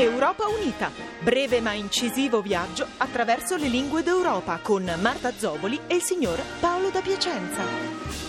Europa Unita, breve ma incisivo viaggio attraverso le lingue d'Europa con Marta Zoboli e il signor Paolo da Piacenza.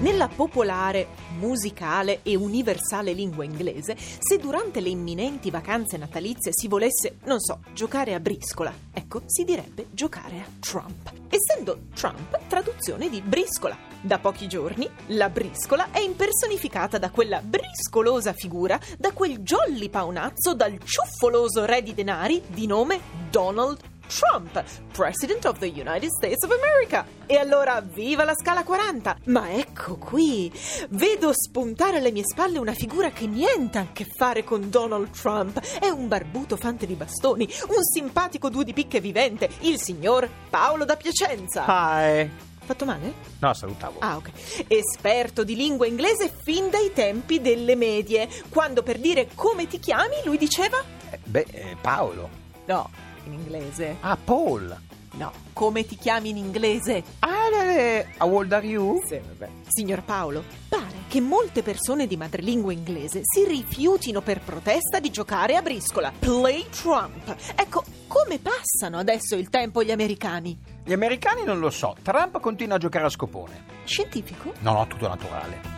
Nella popolare, musicale e universale lingua inglese, se durante le imminenti vacanze natalizie si volesse, non so, giocare a briscola, ecco, si direbbe giocare a Trump. Essendo Trump traduzione di briscola. Da pochi giorni la briscola è impersonificata da quella briscolosa figura, da quel jolly paonazzo, dal ciuffoloso re di denari di nome Donald Trump, President of the United States of America. E allora viva la scala 40! Ma ecco qui, vedo spuntare alle mie spalle una figura che niente ha a che fare con Donald Trump. È un barbuto fante di bastoni, un simpatico due di picche vivente, il signor Paolo da Piacenza. Hi. Fatto male? No, salutavo. Ah, ok. Esperto di lingua inglese fin dai tempi delle medie, quando per dire come ti chiami lui diceva Eh, beh, eh, Paolo. No, in inglese. Ah, Paul. No, come ti chiami in inglese? Ah, eh, how old are you? Sì, vabbè. Signor Paolo, pare che molte persone di madrelingua inglese si rifiutino per protesta di giocare a briscola. Play Trump. Ecco, come passano adesso il tempo gli americani? Gli americani non lo so. Trump continua a giocare a scopone. Scientifico? No, no, tutto naturale.